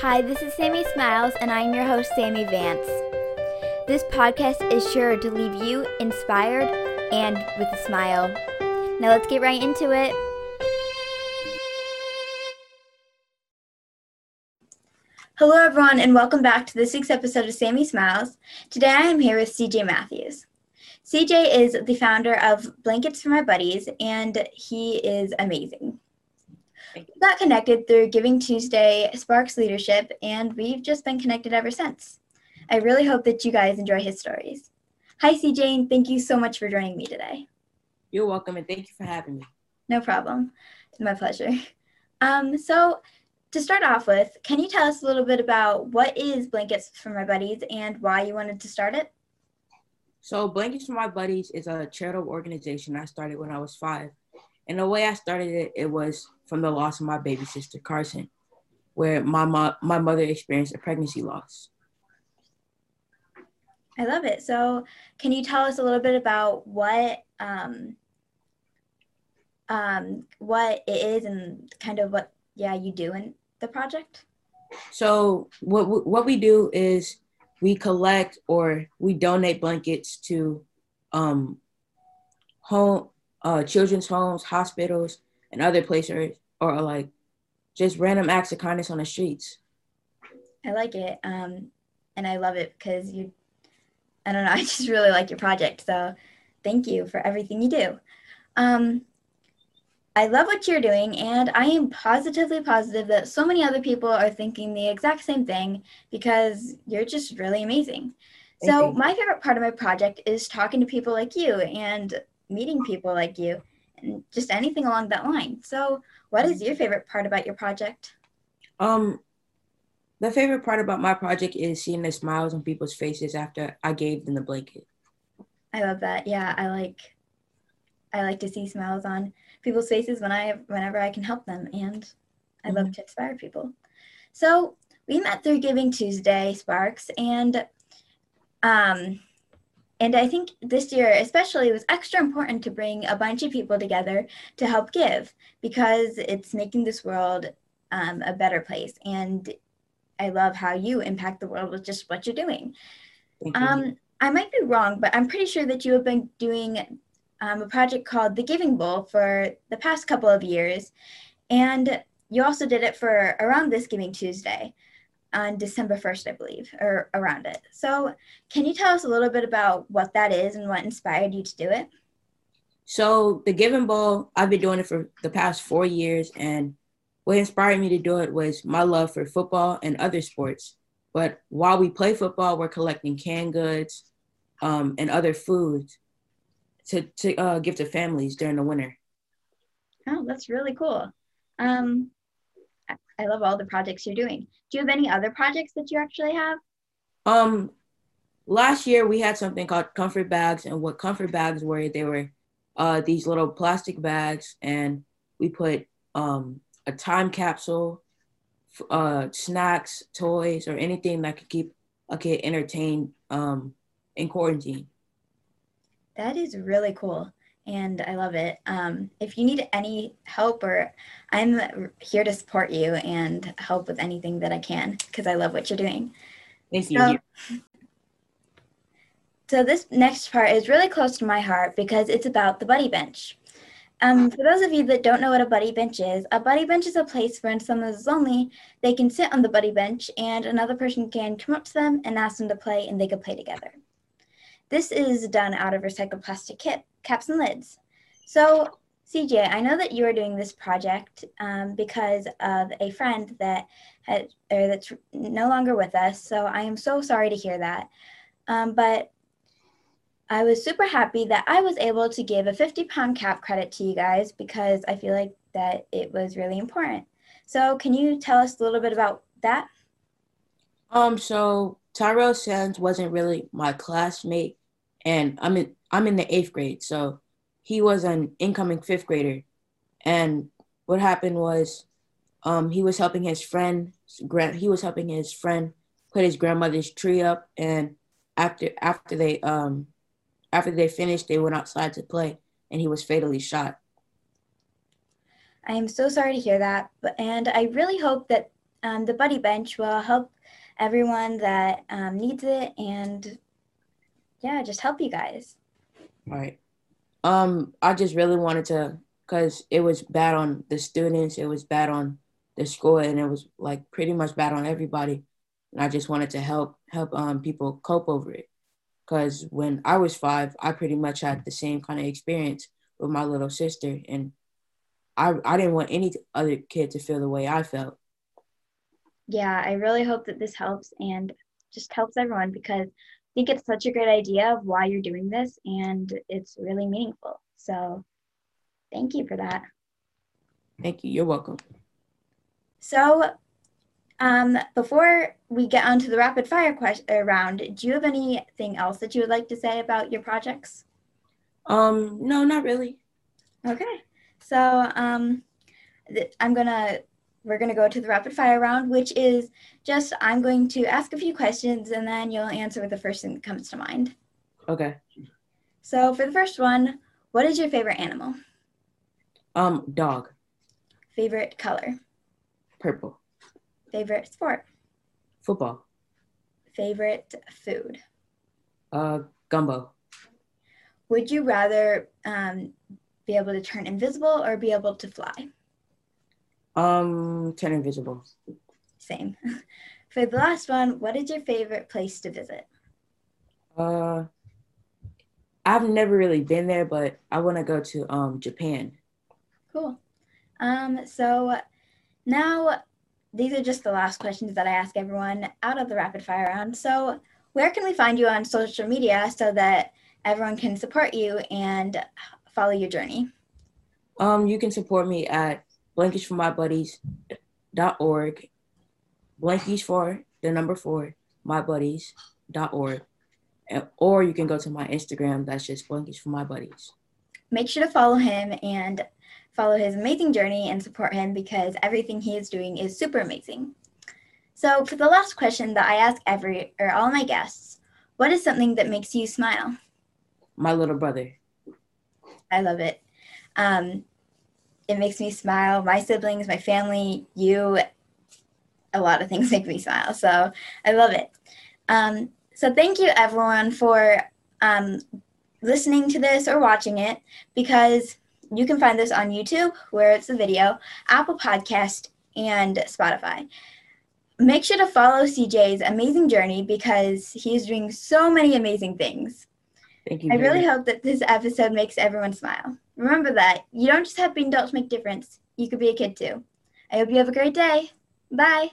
Hi, this is Sammy Smiles, and I'm your host, Sammy Vance. This podcast is sure to leave you inspired and with a smile. Now let's get right into it. Hello, everyone, and welcome back to this week's episode of Sammy Smiles. Today I am here with CJ Matthews. CJ is the founder of Blankets for My Buddies, and he is amazing. We got connected through Giving Tuesday Sparks Leadership, and we've just been connected ever since. I really hope that you guys enjoy his stories. Hi, CJ, and thank you so much for joining me today. You're welcome, and thank you for having me. No problem. It's my pleasure. Um, so, to start off with, can you tell us a little bit about what is Blankets for My Buddies and why you wanted to start it? So, Blankets for My Buddies is a charitable organization I started when I was five. And the way I started it, it was from the loss of my baby sister, Carson, where my, mo- my mother experienced a pregnancy loss. I love it. So, can you tell us a little bit about what um, um, what it is and kind of what yeah you do in the project? So, what what we do is we collect or we donate blankets to um, home uh, children's homes, hospitals, and other places, or like just random acts of kindness on the streets. I like it, um, and I love it because you. I don't know. I just really like your project. So, thank you for everything you do. Um, I love what you're doing, and I am positively positive that so many other people are thinking the exact same thing because you're just really amazing. Thank so, you. my favorite part of my project is talking to people like you and meeting people like you and just anything along that line. So, what is your favorite part about your project? Um, the favorite part about my project is seeing the smiles on people's faces after I gave them the blanket. I love that. Yeah, I like I like to see smiles on people's faces when I whenever I can help them and I mm-hmm. love to inspire people. So, we met through Giving Tuesday Sparks and um and I think this year, especially, was extra important to bring a bunch of people together to help give because it's making this world um, a better place. And I love how you impact the world with just what you're doing. Um, I might be wrong, but I'm pretty sure that you have been doing um, a project called the Giving Bowl for the past couple of years. And you also did it for around this Giving Tuesday on December 1st, I believe, or around it. So, can you tell us a little bit about what that is and what inspired you to do it? So, the Giving Bowl, I've been doing it for the past four years, and what inspired me to do it was my love for football and other sports. But while we play football, we're collecting canned goods um, and other foods to, to uh, give to families during the winter. Oh, that's really cool. Um, I love all the projects you're doing. Do you have any other projects that you actually have? Um, last year we had something called comfort bags, and what comfort bags were, they were uh, these little plastic bags, and we put um, a time capsule, uh, snacks, toys, or anything that could keep a kid entertained um, in quarantine. That is really cool and I love it. Um, if you need any help, or I'm here to support you and help with anything that I can because I love what you're doing. Thank you. So, so, this next part is really close to my heart because it's about the buddy bench. Um, for those of you that don't know what a buddy bench is, a buddy bench is a place where, when someone is lonely, they can sit on the buddy bench and another person can come up to them and ask them to play and they can play together. This is done out of recycled plastic kit, caps and lids. So CJ, I know that you are doing this project um, because of a friend that had, or that's no longer with us. So I am so sorry to hear that. Um, but I was super happy that I was able to give a 50 pound cap credit to you guys because I feel like that it was really important. So can you tell us a little bit about that? Um, so Tyrell Sands wasn't really my classmate and I'm in I'm in the eighth grade, so he was an incoming fifth grader, and what happened was, um, he was helping his friend grand he was helping his friend put his grandmother's tree up, and after after they um after they finished, they went outside to play, and he was fatally shot. I am so sorry to hear that, but and I really hope that um, the Buddy Bench will help everyone that um, needs it and yeah, just help you guys. All right. Um, I just really wanted to, cause it was bad on the students, it was bad on the school, and it was like pretty much bad on everybody. And I just wanted to help help um people cope over it, cause when I was five, I pretty much had the same kind of experience with my little sister, and I I didn't want any other kid to feel the way I felt. Yeah, I really hope that this helps and just helps everyone because think it's such a great idea of why you're doing this and it's really meaningful. So thank you for that. Thank you. You're welcome. So um, before we get on to the rapid fire question uh, round, do you have anything else that you would like to say about your projects? Um, no, not really. Okay. So um, th- I'm gonna we're gonna go to the rapid fire round, which is just I'm going to ask a few questions and then you'll answer with the first thing that comes to mind. Okay. So for the first one, what is your favorite animal? Um, dog, Favorite color? purple, Favorite sport? football, Favorite food? uh, gumbo, Would you rather um, be able to turn invisible or be able to fly? Um, turn invisible. Same. For the last one, what is your favorite place to visit? Uh, I've never really been there, but I want to go to um Japan. Cool. Um, so now these are just the last questions that I ask everyone out of the rapid fire round. So where can we find you on social media so that everyone can support you and follow your journey? Um, you can support me at blankies for my buddies.org, blankies for the number four, my buddies.org, or you can go to my Instagram. That's just blankies for my buddies. Make sure to follow him and follow his amazing journey and support him because everything he is doing is super amazing. So for the last question that I ask every or all my guests, what is something that makes you smile? My little brother. I love it. Um, it makes me smile. My siblings, my family, you, a lot of things make me smile. So I love it. Um, so thank you everyone for um, listening to this or watching it because you can find this on YouTube where it's a video, Apple Podcast, and Spotify. Make sure to follow CJ's amazing journey because he's doing so many amazing things. Thank you. I really much. hope that this episode makes everyone smile. Remember that you don't just have being adults make a difference. You could be a kid too. I hope you have a great day. Bye.